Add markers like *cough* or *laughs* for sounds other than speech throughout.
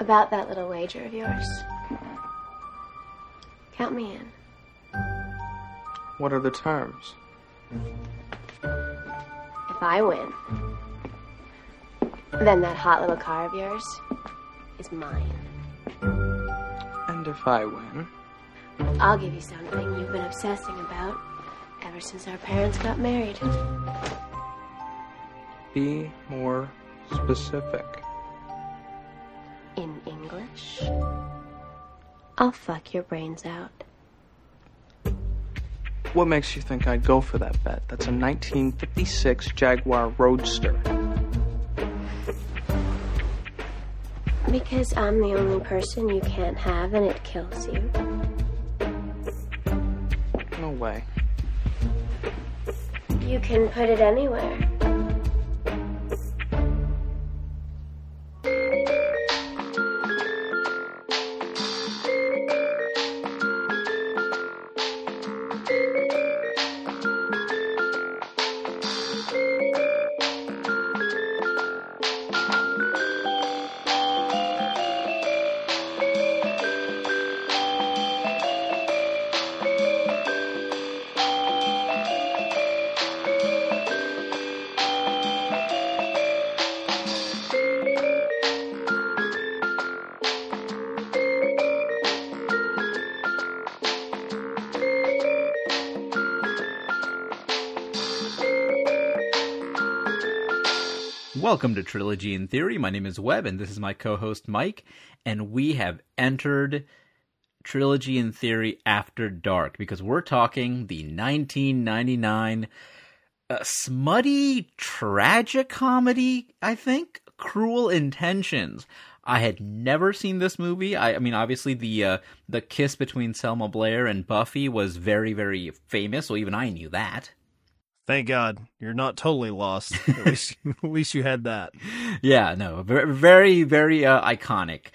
About that little wager of yours. Count me in. What are the terms? If I win, then that hot little car of yours is mine. And if I win? I'll give you something you've been obsessing about ever since our parents got married. Be more specific. I'll fuck your brains out. What makes you think I'd go for that bet? That's a 1956 Jaguar Roadster. Because I'm the only person you can't have and it kills you. No way. You can put it anywhere. Welcome to Trilogy in Theory. My name is Webb, and this is my co host Mike, and we have entered Trilogy in Theory After Dark because we're talking the 1999 uh, smutty tragic comedy, I think, Cruel Intentions. I had never seen this movie. I, I mean, obviously the uh, the kiss between Selma Blair and Buffy was very, very famous. So even I knew that. Thank God you're not totally lost. At *laughs* least, at least you had that. Yeah, no, very, very, uh, iconic.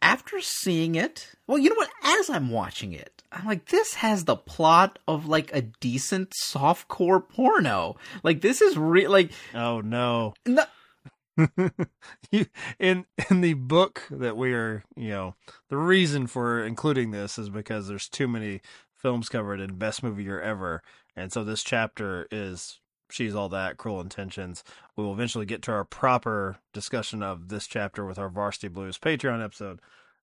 After seeing it, well, you know what? As I'm watching it, I'm like, this has the plot of like a decent softcore porno. Like this is real. Like, Oh no. no, *laughs* you, in in the book that we are, you know, the reason for including this is because there's too many films covered in best movie year ever, and so this chapter is she's all that cruel intentions. We will eventually get to our proper discussion of this chapter with our Varsity Blues Patreon episode.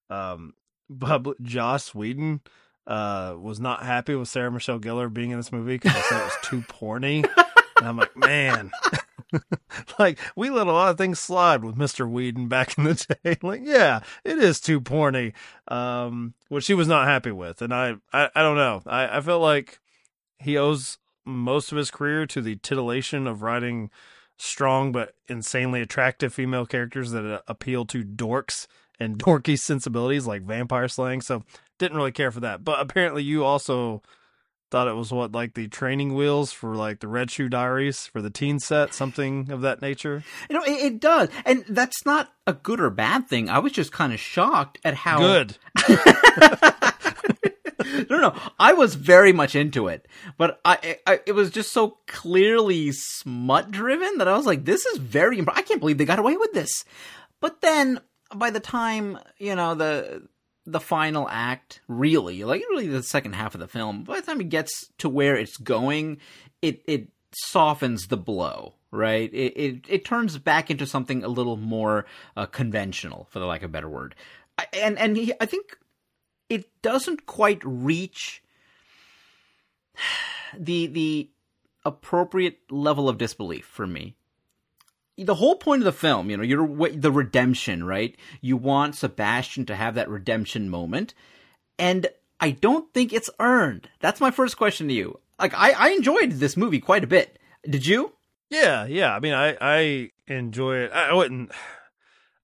Um, *laughs* but Joss Whedon uh was not happy with Sarah Michelle Gellar being in this movie because I said it was *laughs* too porny, and I'm like, man. *laughs* like we let a lot of things slide with Mr. Whedon back in the day. Like, yeah, it is too porny. Um, which she was not happy with, and I, I, I don't know. I, I felt like he owes most of his career to the titillation of writing strong but insanely attractive female characters that uh, appeal to dorks and *laughs* dorky sensibilities like vampire slang. So didn't really care for that. But apparently, you also thought it was what like the training wheels for like the Red Shoe Diaries for the teen set, something of that nature. you know, it, it does, and that's not a good or bad thing. I was just kind of shocked at how Good. *laughs* no, no, I was very much into it, but I, I it was just so clearly smut driven that I was like, this is very. Imp- I can't believe they got away with this. But then by the time you know the the final act, really, like really the second half of the film, by the time it gets to where it's going, it it softens the blow. Right, it it, it turns back into something a little more uh, conventional, for the lack of a better word. I, and and he, I think it doesn't quite reach the the appropriate level of disbelief for me. The whole point of the film, you know, you're the redemption, right? You want Sebastian to have that redemption moment, and I don't think it's earned. That's my first question to you. Like, I, I enjoyed this movie quite a bit. Did you? Yeah, yeah. I mean, I I enjoy it. I, I wouldn't.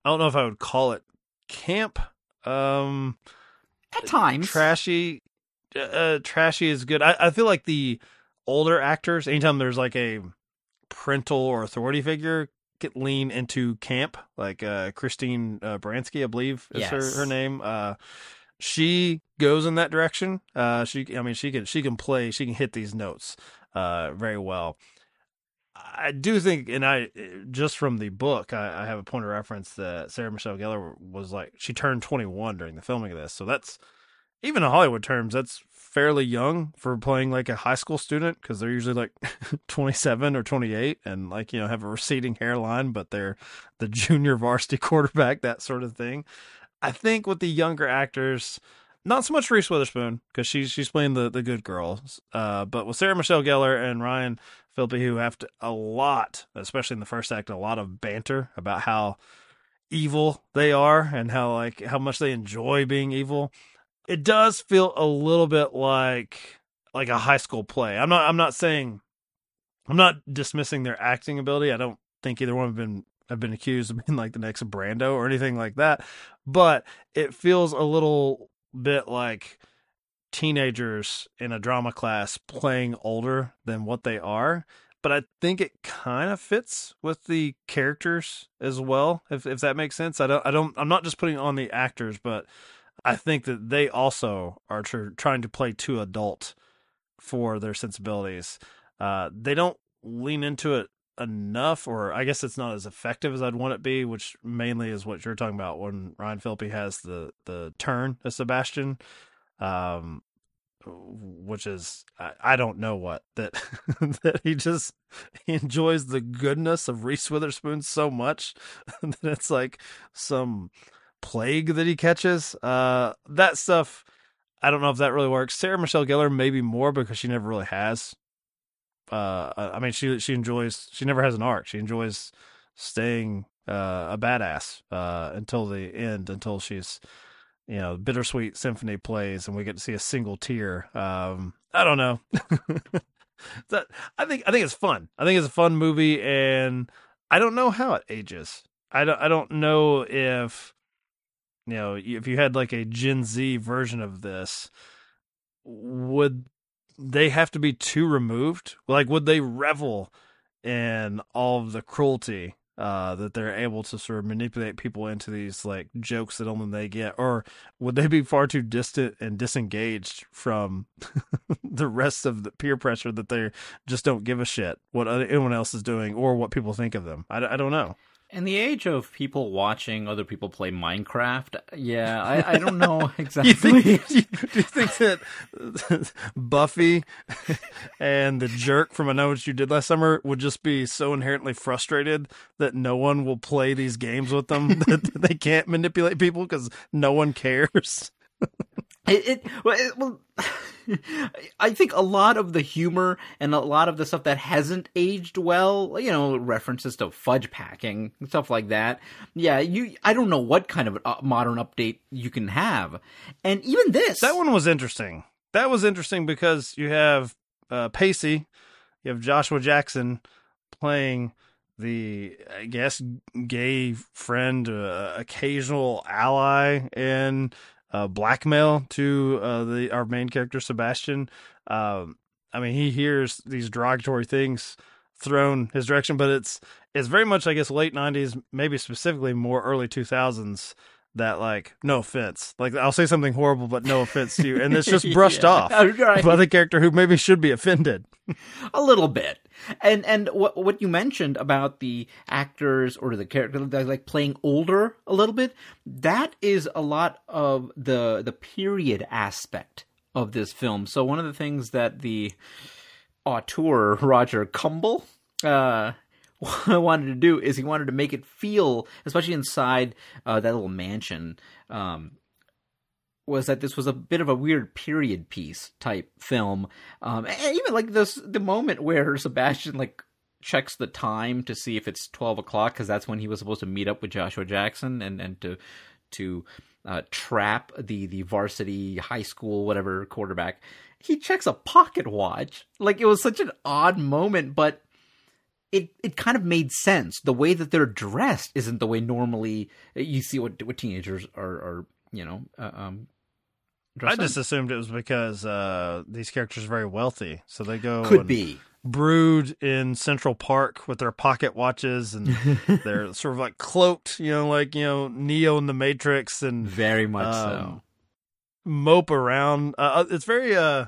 I don't know if I would call it camp. Um, At times, trashy. Uh, trashy is good. I I feel like the older actors, anytime there's like a parental or authority figure, get lean into camp. Like uh, Christine uh, Baranski, I believe is her her name. Uh, she goes in that direction. Uh, she, I mean, she can she can play, she can hit these notes uh very well. I do think, and I just from the book, I, I have a point of reference that Sarah Michelle Gellar was like she turned 21 during the filming of this, so that's even in Hollywood terms, that's fairly young for playing like a high school student because they're usually like *laughs* 27 or 28 and like you know have a receding hairline, but they're the *laughs* junior varsity quarterback, that sort of thing. I think with the younger actors, not so much Reese Witherspoon because she's she's playing the the good girl, uh, but with Sarah Michelle Gellar and Ryan Phillippe, who have to, a lot, especially in the first act, a lot of banter about how evil they are and how like how much they enjoy being evil. It does feel a little bit like like a high school play. I'm not I'm not saying I'm not dismissing their acting ability. I don't think either one have been have been accused of *laughs* being like the next Brando or anything like that. But it feels a little bit like teenagers in a drama class playing older than what they are. But I think it kind of fits with the characters as well, if if that makes sense. I don't I don't I'm not just putting on the actors, but I think that they also are tr- trying to play too adult for their sensibilities. Uh, they don't lean into it enough, or I guess it's not as effective as I'd want it to be, which mainly is what you're talking about when Ryan Phillippe has the the turn as Sebastian. Um, which is I, I don't know what that *laughs* that he just he *laughs* enjoys the goodness of Reese Witherspoon so much *laughs* that it's like some plague that he catches. Uh, that stuff I don't know if that really works. Sarah Michelle Gellar maybe more because she never really has. Uh, I mean she she enjoys she never has an arc. She enjoys staying uh, a badass uh, until the end until she's you know, bittersweet symphony plays and we get to see a single tear. Um, I don't know. *laughs* that I think I think it's fun. I think it's a fun movie, and I don't know how it ages. I don't I don't know if you know if you had like a Gen Z version of this, would they have to be too removed? Like, would they revel in all of the cruelty uh, that they're able to sort of manipulate people into these like jokes that only they get, or would they be far too distant and disengaged from *laughs* the rest of the peer pressure that they just don't give a shit what anyone else is doing or what people think of them? I, I don't know. In the age of people watching other people play Minecraft, yeah, I, I don't know exactly. *laughs* you think, do *laughs* you think that *laughs* Buffy and the jerk from I Know What You Did Last Summer would just be so inherently frustrated that no one will play these games with them that they can't manipulate people because no one cares? It, it, well, *laughs* I think a lot of the humor and a lot of the stuff that hasn't aged well, you know, references to fudge packing and stuff like that. Yeah, you. I don't know what kind of modern update you can have, and even this. That one was interesting. That was interesting because you have uh, Pacey, you have Joshua Jackson playing the I guess gay friend, uh, occasional ally in uh, blackmail to uh, the our main character Sebastian. Um, I mean, he hears these derogatory things thrown his direction, but it's it's very much I guess late '90s, maybe specifically more early 2000s. That like no offense, like I'll say something horrible, but no offense to you, and it's just *laughs* brushed yeah, off right. by the character who maybe should be offended. a little bit. And and what what you mentioned about the actors or the character like playing older a little bit, that is a lot of the the period aspect of this film. So one of the things that the auteur Roger Kumble uh, *laughs* wanted to do is he wanted to make it feel, especially inside uh, that little mansion, um, was that this was a bit of a weird period piece type film. Um, and even like this, the moment where *laughs* Sebastian like checks the time to see if it's twelve o'clock because that's when he was supposed to meet up with Joshua Jackson and and to to uh, trap the the varsity high school whatever quarterback. He checks a pocket watch. Like it was such an odd moment, but it it kind of made sense. The way that they're dressed isn't the way normally you see what what teenagers are are you know uh, um, I just assumed it was because uh, these characters are very wealthy, so they go could be brood in Central Park with their pocket watches and *laughs* they're sort of like cloaked, you know, like you know Neo in the Matrix, and very much um, so mope around. Uh, uh it's very uh,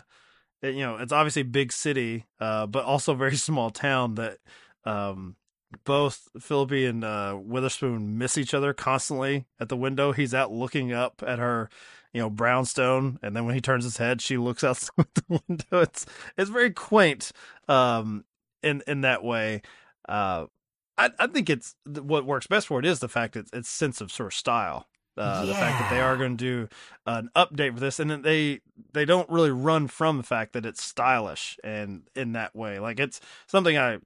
it, you know, it's obviously big city, uh, but also very *laughs* small town that Um, both Phillippe and uh, Witherspoon miss each other constantly at the window. He's out looking up at her, you know, brownstone, and then when he turns his head, she looks *laughs* out the window. It's it's very quaint, um, in in that way. Uh, I I think it's what works best for it is the fact that it's sense of sort of style. Uh, The fact that they are going to do an update for this, and then they they don't really run from the fact that it's stylish and in that way. Like it's something I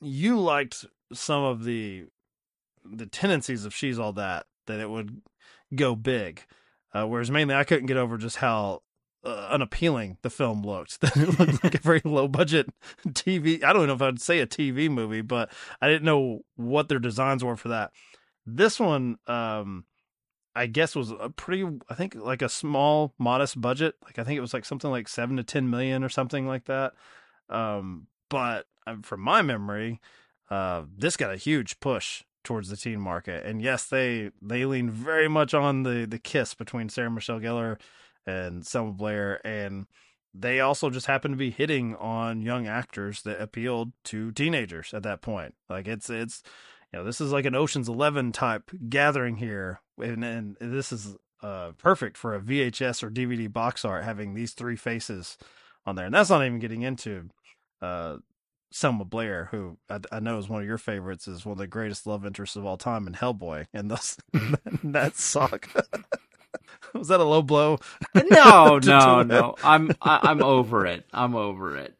you liked some of the the tendencies of she's all that that it would go big, uh, whereas mainly I couldn't get over just how uh, unappealing the film looked. *laughs* That it looked like a very low budget *laughs* TV. I don't know if I'd say a TV movie, but I didn't know what their designs were for that. This one, um, I guess, was a pretty. I think like a small, modest budget. Like I think it was like something like seven to ten million or something like that. Um, but from my memory, uh, this got a huge push towards the teen market, and yes, they they lean very much on the the kiss between Sarah Michelle Gellar and Selma Blair, and they also just happen to be hitting on young actors that appealed to teenagers at that point. Like it's it's you know this is like an Ocean's Eleven type gathering here, and and this is uh perfect for a VHS or DVD box art having these three faces on there, and that's not even getting into uh Selma Blair, who I, I know is one of your favorites, is one of the greatest love interests of all time in Hellboy, and those *laughs* that suck. *laughs* Was that a low blow? No, *laughs* no, no. I'm I, I'm over it. I'm over it.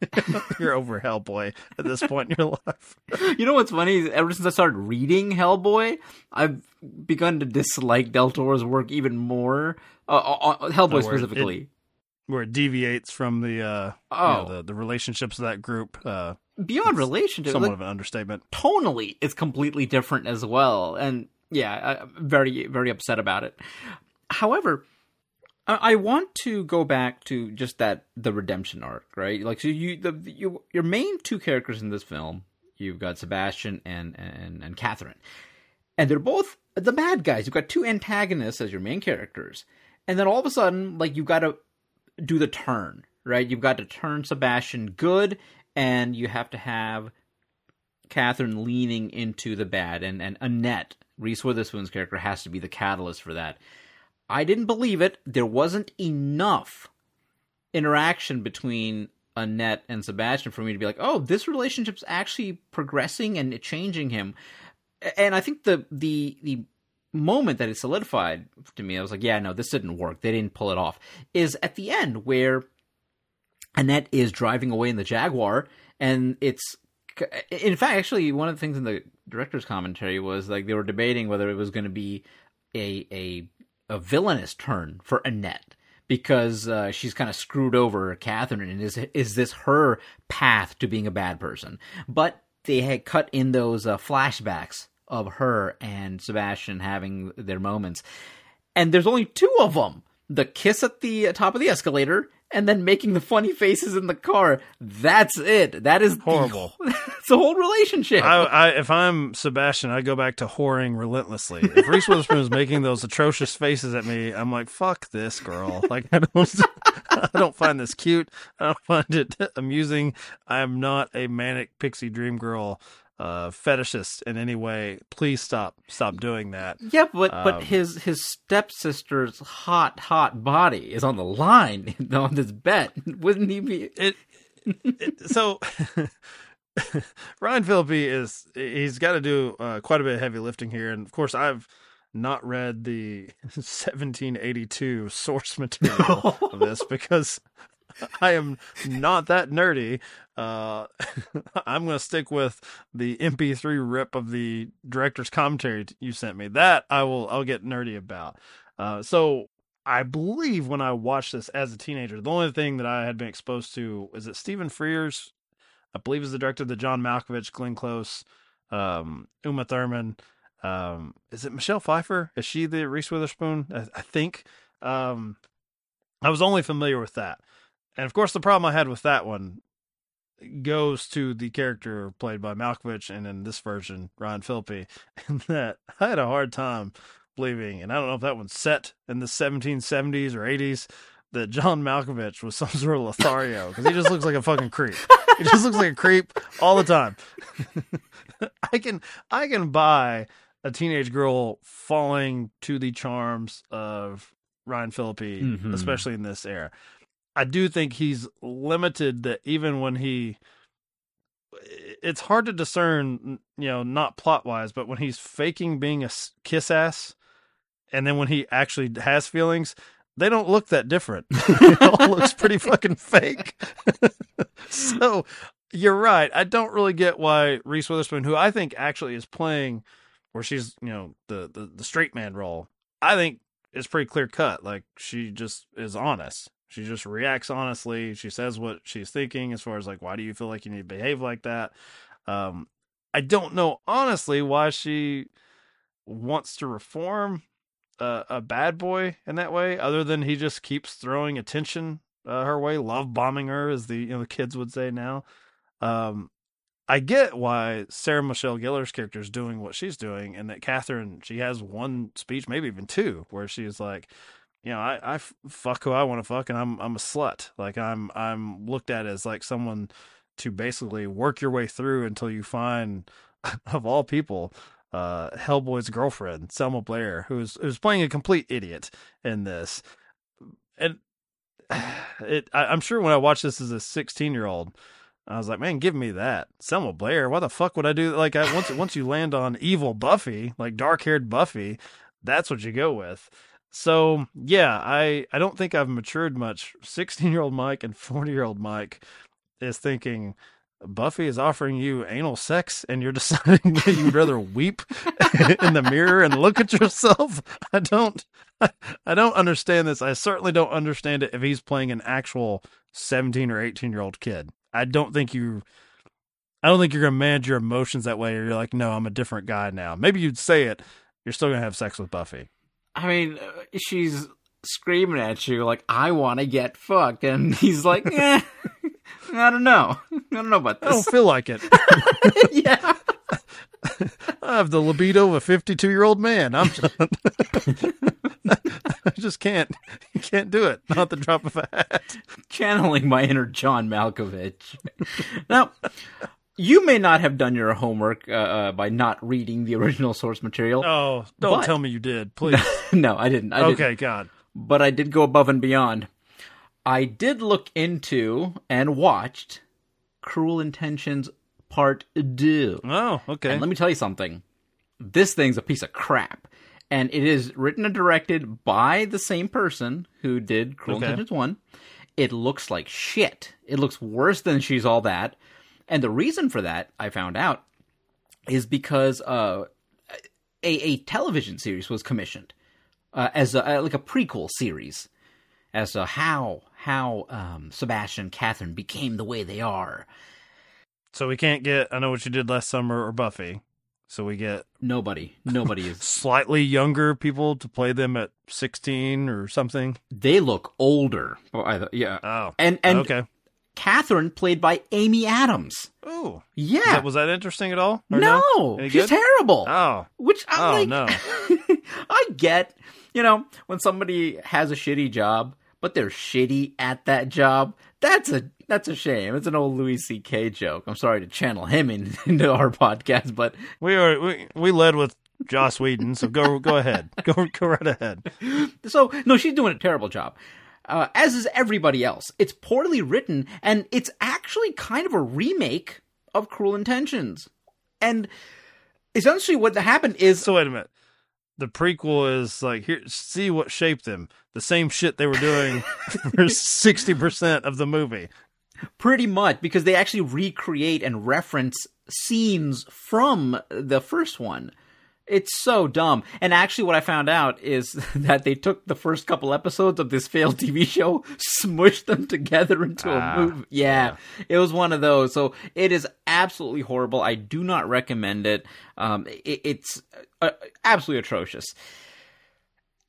You're over Hellboy at this point in your life. You know what's funny? Ever since I started reading Hellboy, I've begun to dislike Del Toro's work even more. Uh, uh, uh, Hellboy it- specifically. Where it deviates from the uh you Oh. know, the, the relationships of that group. Uh Beyond it's relationship, somewhat like, of an understatement. tonally, it's completely different as well. And yeah, I'm very very upset about it. However, I I want to go back to just that the redemption arc, right? Like, so you the you your main two characters in this film, you've got Sebastian and and and Catherine, and they're both the bad guys. You've got two antagonists as your main characters, and then all of a sudden, like you've got to do the turn, right? You've got to turn Sebastian good, and you have to have Catherine leaning into the bad, and and Annette, Reese Witherspoon's character, has to be the catalyst for that. I didn't believe it. There wasn't enough interaction between Annette and Sebastian for me to be like, oh, this relationship's actually progressing and changing him. And I think the the the moment that it solidified to me, I was like, yeah, no, this didn't work. They didn't pull it off. Is at the end where Annette is driving away in the Jaguar, and it's in fact actually one of the things in the director's commentary was like they were debating whether it was going to be a a a villainous turn for Annette because uh, she's kind of screwed over Catherine, and is is this her path to being a bad person? But they had cut in those uh, flashbacks of her and Sebastian having their moments, and there's only two of them: the kiss at the top of the escalator, and then making the funny faces in the car. That's it. That is the- Horrible. *laughs* it's a whole relationship. I, I, if I'm Sebastian, I go back to whoring relentlessly. If Reese Witherspoon is making those atrocious faces at me, I'm like, "Fuck this girl!" Like I don't, *laughs* I don't find this cute. I don't find it amusing. I am not a manic pixie dream girl uh, fetishist in any way. Please stop, stop doing that. Yeah, but but Um, his his stepsister's hot hot body is on the line *laughs* on this bet. *laughs* Wouldn't he be? it, it so *laughs* Ryan Phillippe is he's got to do uh, quite a bit of heavy lifting here, and of course I've not read the 1782 source material of this because I am not that nerdy. Uh, *laughs* I'm going to stick with the MP3 rip of the director's commentary you sent me. That I will I'll get nerdy about. Uh, so I believe when I watched this as a teenager, the only thing that I had been exposed to is it Stephen Frears, I believe is the director of the John Malkovich, Glenn Close, um, Uma Thurman. Um, is it Michelle Pfeiffer? Is she the Reese Witherspoon? I, I think. Um, I was only familiar with that, and of course, the problem I had with that one goes to the character played by Malkovich, and in this version, Ryan Phillippe, *laughs* and that I had a hard time believing, and I don't know if that one's set in the 1770s or 80s, that John Malkovich was some *laughs* sort of Lothario because he just looks like a fucking creep. He just looks like a creep all the time. *laughs* I can I can buy a teenage girl falling to the charms of Ryan Phillippe, Mhm. especially in this era. I do think he's limited that even when he it's hard to discern, you know, not plot wise, but when he's faking being a kiss ass and then when he actually has feelings, they don't look that different. *laughs* it all looks pretty fucking fake. *laughs* so you're right. I don't really get why Reese Witherspoon, who I think actually is playing where she's, you know, the, the, the straight man role, I think is pretty clear cut. Like she just is honest. She just reacts honestly. She says what she's thinking as far as like, why do you feel like you need to behave like that? Um, I don't know honestly why she wants to reform uh, a bad boy in that way, other than he just keeps throwing attention uh, her way, love bombing her, as the you know the kids would say now. Um, I get why Sarah Michelle Gellar's character is doing what she's doing, and that Catherine she has one speech, maybe even two, where she's like, you know, I fuck who I want to fuck, and I'm I'm a slut. Like I'm I'm looked at as like someone to basically work your way through until you find, *laughs* of all people, uh, Hellboy's girlfriend, Selma Blair, who's who's playing a complete idiot in this, and *sighs* it. I, I'm sure when I watched this as a 16 year old, I was like, man, give me that Selma Blair. Why the fuck would I do like I, once once you land on evil Buffy, like dark haired Buffy, that's what you go with. So yeah, I I don't think I've matured much. 16 year old Mike and 40 year old Mike is thinking. Buffy is offering you anal sex and you're *laughs* deciding that you'd rather weep *laughs* in the mirror and look at yourself. I don't *laughs* I don't understand this. I certainly don't understand it if he's playing an actual 17 or 18 year old kid. I don't think you I don't think you're to manage your emotions that way or you're like, "No, I'm a different guy now." Maybe you'd say it. You're still to have sex with Buffy. I mean, she's screaming at you like, "I want to get fucked," and *laughs* he's like, "Eh, *laughs* I don't know. I don't know about I don't feel like it. *laughs* yeah, I have the libido of a 52 year old man. I'm just, I just can't, can't do it. Not the drop of a hat. channeling my inner John Malkovich. now, you may not have done your homework uh, uh, by not reading the *laughs* original source material. Oh, don't But- tell me you did, please. *laughs* no, I didn't. I didn't. okay, God. but I did go above and beyond. I did look into and watched Cruel Intentions Part 2. Oh, okay. And let me tell you something. This thing's a piece of crap. And it is written and directed by the same person who did Cruel Okay. Intentions 1. It looks like shit. It looks worse than She's All That. And the reason for that, I found out, is because uh, a, a television series was commissioned uh, as a, uh, like a prequel series as to how how um, Sebastian and Catherine became the way they are. So we can't get I know what you did last summer or Buffy. So we get Nobody, nobody is. *laughs* slightly younger people to play them at 16 or something. They look older. Oh, I- Yeah, Oh. and and okay. Catherine played by Amy Adams. Oh. Yeah, that- was that interesting at all? Or no, Any she's good? terrible. Oh. Which I'm Oh, like, no. *laughs* I get, you know, when somebody has a shitty job, but they're shitty at that job. That's a that's a shame. It's an old Louis C.K. joke. I'm sorry to channel him in, *laughs* into our podcast, but We are we, we led with Joss Whedon, so go go ahead. *laughs* Go go right ahead. so no, she's doing a terrible job. Uh, as is everybody else. It's poorly written, and it's actually kind of a remake of Cruel Intentions. And essentially, what happened is So wait a minute. The prequel is like here see what shaped them. The same shit they were doing *laughs* for 60% of the movie. Pretty much, because they actually recreate and reference scenes from the first one. It's so dumb. And actually, what I found out is *laughs* that they took the first couple episodes of this failed TV show, smushed them together into Ah, a movie. Yeah, it was one of those. So it is absolutely horrible. I do not recommend it. Um, it it's uh, absolutely atrocious.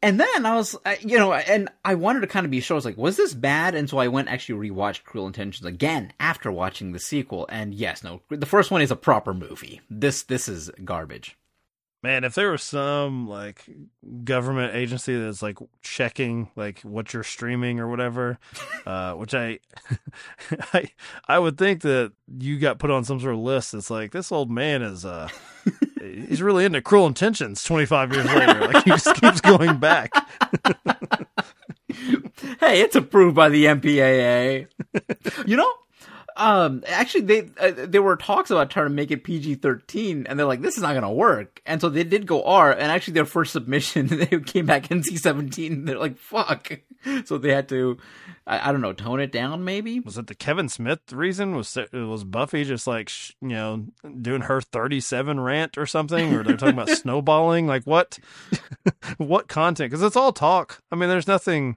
And then I was, uh, you know, and I wanted to kind of be sure. I was like, was this bad? And so I went actually rewatched Cruel Intentions again after watching the sequel. And yes, no, the first one is a proper movie. This this is garbage. Man, if there was some like government agency that's like checking like what you're streaming or whatever, *laughs* uh, which I, *laughs* I, I would think that you got put on some sort of list. It's like this old man is, uh, *laughs* he's really into Cruel Intentions. Twenty five years later, like he just keeps going back. hey, it's approved by the MPAA. you know, um, actually, they uh, there were talks about trying to make it PG thirteen, and they're like, "This is not going to work." And so they did go R. And actually, their first submission, *laughs* they came back NC seventeen. They're like, "Fuck!" *laughs* So they had to, I, I, don't know, tone it down. Maybe was it the Kevin Smith reason? Was it was Buffy just like you know doing her thirty seven rant or something, or they're talking about *laughs* snowballing? Like what? what content? Because it's all talk. I mean, there's nothing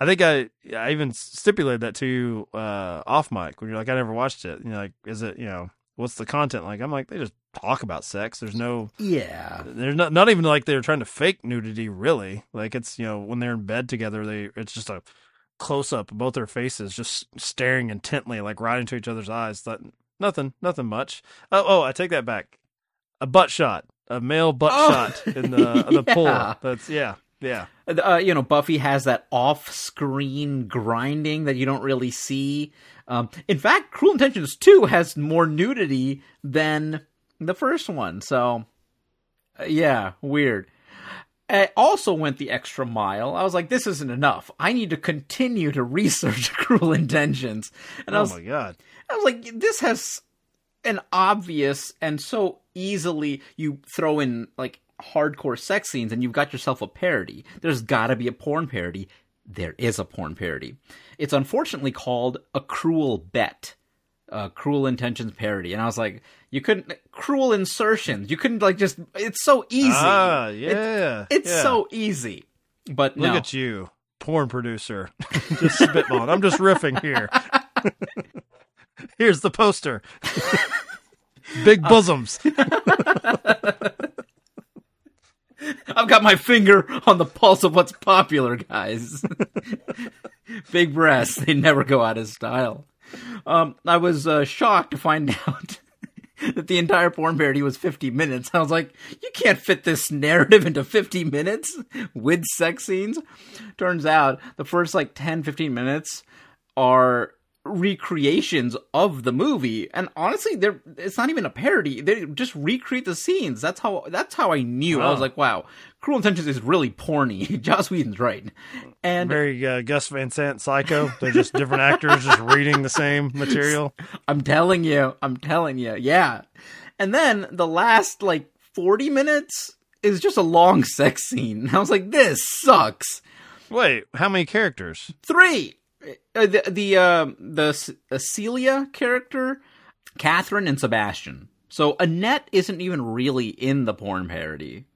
I think I I even stipulated that to you uh, off mic when you're like I never watched it. You know, like is it you know what's the content like? I'm like they just talk about sex. There's no yeah. There's not not even like they're trying to fake nudity really. Like it's you know when they're in bed together they it's just a close up of both their faces just staring intently like right into each other's eyes. That nothing nothing much. Oh oh I take that back. A butt shot. A male butt oh, shot in the *laughs* yeah. the pool. That's yeah. Yeah. Uh, you know, Buffy has that off-screen grinding that you don't really see. Um, in fact, Cruel Intentions 2 has more nudity than the first one. So, uh, yeah, weird. I also went the extra mile. I was like, this isn't enough. I need to continue to *laughs* research *laughs* Cruel Intentions. And oh I was, my god. I was like, this has an obvious and so easily you throw in like hardcore sex scenes and you've got yourself a parody. There's gotta be a porn parody. There is a porn parody. It's unfortunately called A Cruel Bet. A Cruel Intentions parody. And I was like, you couldn't, cruel insertions. You couldn't like just, it's so easy. Ah, yeah. It's, it's yeah. so easy. But Look no. at you, porn producer. *laughs* just spitballing. I'm just riffing here. *laughs* Here's the poster. *laughs* Big bosoms. I've got my finger on the pulse of what's popular, guys. *laughs* Big breasts, they never go out of style. Um, I was uh, shocked to find *laughs* out that the entire porn parody was 50 minutes. I was like, you can't fit this narrative into 50 minutes with sex scenes. Turns out the first like 10, 15 minutes are recreations of the movie. And honestly they're it's not even a parody. They just recreate the scenes. That's how that's how i knew. Oh. i was like wow cruel intentions is really porny. *laughs* Joss whedon's right. And very uh, gus van sant psycho. They're just different actors just reading the same *laughs* material. I'm telling you. I'm telling you. Yeah. And then the last like 40 minutes is just a long *laughs* sex scene. And i was like this sucks. Wait how many characters? Three uh, the the uh, the uh, Celia character, Catherine and Sebastian. So Annette isn't even really in the porn parody.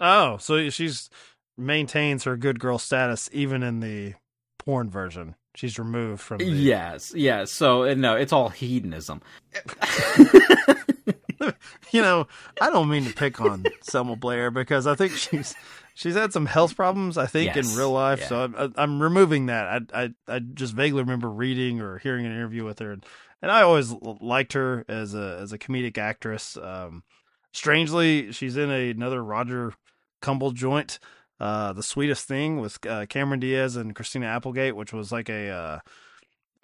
Oh, so she's maintains her good girl status even in the porn version. She's removed from. The... Yes, yes. So uh, no, it's all hedonism. *laughs* *laughs* you know, I don't mean to pick on *laughs* Selma Blair because I think she's she's had some health problems. I think yes. in real life, yeah. so I'm, I'm removing that. I, I I just vaguely remember reading or hearing an interview with her, and, and I always liked her as a as a comedic actress. Um, strangely, she's in a, another Roger Kumble joint. Uh, the sweetest thing with uh, Cameron Diaz and Christina Applegate, which was like a uh,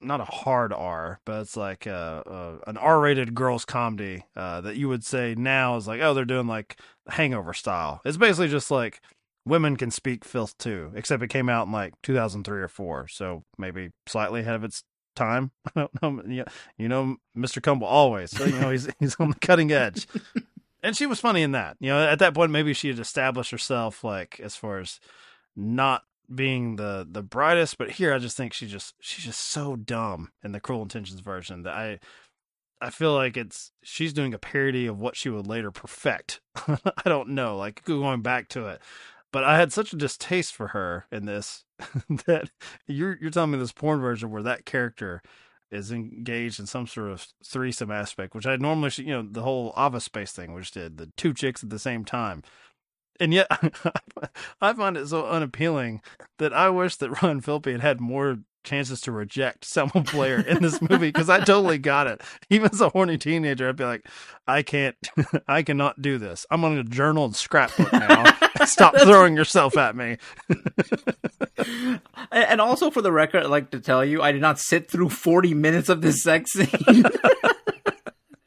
not a hard R, but it's like an R-rated girls comedy uh, that you would say now is like, oh, they're doing like Hangover style. It's basically just like women can speak filth too, except it came out in like 2003 or four, so maybe slightly ahead of its time. *laughs* I don't know. You know, Mr. Kumble always, so, you know, he's he's on the cutting edge. *laughs* and she was funny in that. You know, at that point, maybe she had established herself like as far as not being the the brightest, but here I just think she just she's just so dumb in the Cruel Intentions version that I I feel like it's she's doing a parody of what she would later perfect. *laughs* I don't know, like going back to it. But I had such a distaste for her in this *laughs* that you're you're telling me this porn version where that character is engaged in some sort of threesome aspect, which I normally, you know, the whole Office Space thing, which did the two chicks at the same time and yet *laughs* I find it so unappealing that I wish that Ron Phillippe had had more chances to reject Selma Blair in this movie because I totally got it. *laughs* Even as a horny teenager, I'd be like, I can't, *laughs* I cannot do this. I'm on a journal and scrapbook now. Stop throwing yourself at me. and also for the record, I'd like to tell you, I did not sit through 40 minutes of this sex scene.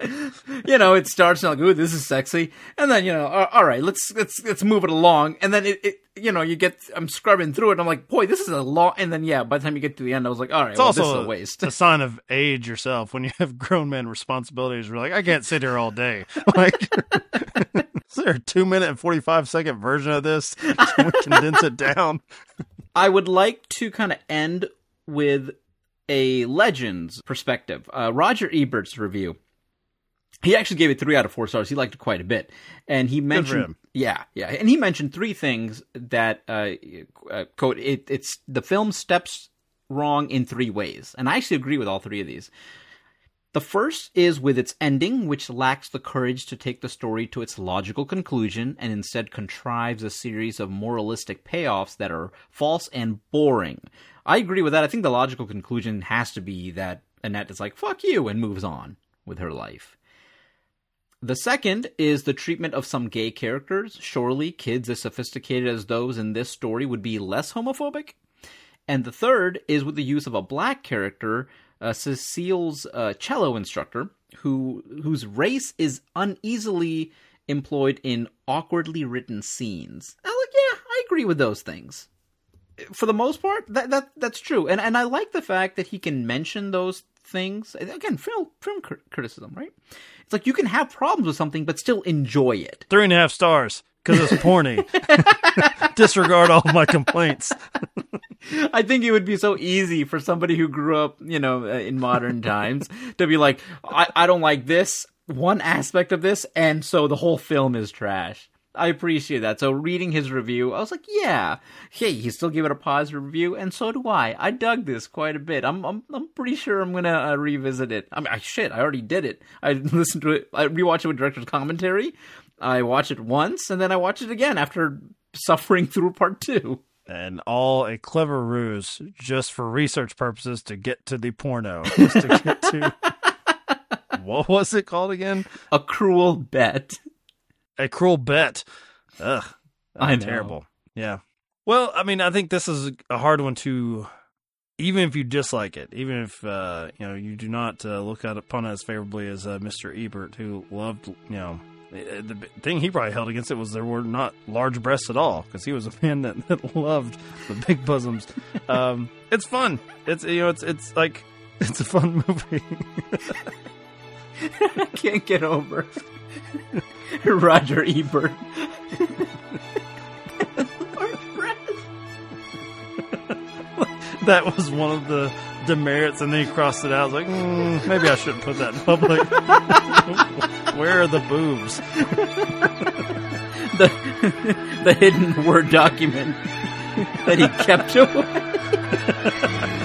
*laughs* you know, it starts like, "Ooh, this is sexy," and then you know, all right, let's let's let's move it along, and then it, it you know, you get I'm scrubbing through it, I'm like, boy, this is a long, and then yeah, by the time you get to the end, I was like, all right, It's well, also this is a, a waste. a sign of age yourself when you have *laughs* grown man responsibilities. You're like, I can't sit here all day. *laughs* Like, is there a two minute and 45 second version of this? Can we condense it down? I would like to kind of end with a Legends perspective. Uh, Roger Ebert's review. He actually gave it three out of four stars. He liked it quite a bit, and he mentioned, him. yeah, yeah, and he mentioned three things that uh, uh, quote it, it's the film steps wrong in three ways, and I actually agree with all three of these. The first is with its ending, which lacks the courage to take the story to its logical conclusion and instead contrives a series of moralistic payoffs that are false and boring. I agree with that. I think the logical conclusion has to be that Annette is like, fuck you, and moves on with her life. The second is the treatment of some gay characters. Surely, kids as sophisticated as those in this story would be less homophobic. And the third is with the use of a black character, uh, Cecile's uh, cello instructor, who whose race is uneasily employed in awkwardly written scenes. I'm like, yeah, I agree with those things. For the most part, that that that's true, and and I like the fact that he can mention those things. Again, film film cr- criticism, right? It's like you can have problems with something, but still enjoy it. Three and a half stars because it's porny. *laughs* Disregard all my complaints. *laughs* I think it would be so easy for somebody who grew up, you know, uh, in modern times *laughs* to be like, I, I don't like this one aspect of this, and so the whole film is trash. I appreciate that. So reading his review, I was like, yeah, hey, he still gave it a positive review, and so do I. I dug this quite a bit. I'm I'm I'm pretty sure I'm gonna uh, revisit it. I mean, I, shit, I already did it. I *laughs* listened to it. I rewatched it with director's commentary. I watched it once, and then I watched it again after *laughs* suffering through part two. And all a clever ruse just for research purposes to get to the porno. Just to get to. *laughs* what was it called again? A cruel bet. A cruel bet. Ugh. I'm Terrible. Yeah. Well, I mean, I think this is a hard one to, even if you dislike it, even if uh, you know you do not uh, look at upon it as favorably as uh, Mr. Ebert, who loved, you know, the the thing he probably held against it was there were not large breasts at all because he was a *laughs* man that, that loved the big bosoms. Um, it's fun. It's you know, it's it's like *laughs* it's a fun *laughs* movie. I *laughs* can't get over *laughs* Roger Ebert. that was one of the demerits, and then he crossed it out. I was like, mm, maybe I shouldn't put that in public. *laughs* Where are the boobs? the the hidden word document that he kept away.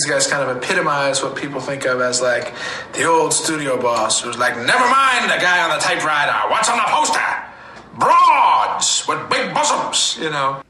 These guys kind of epitomize what people think of as like the old studio boss who's like, never mind the guy on the typewriter. What's on the poster? Broads with big bosoms, you know.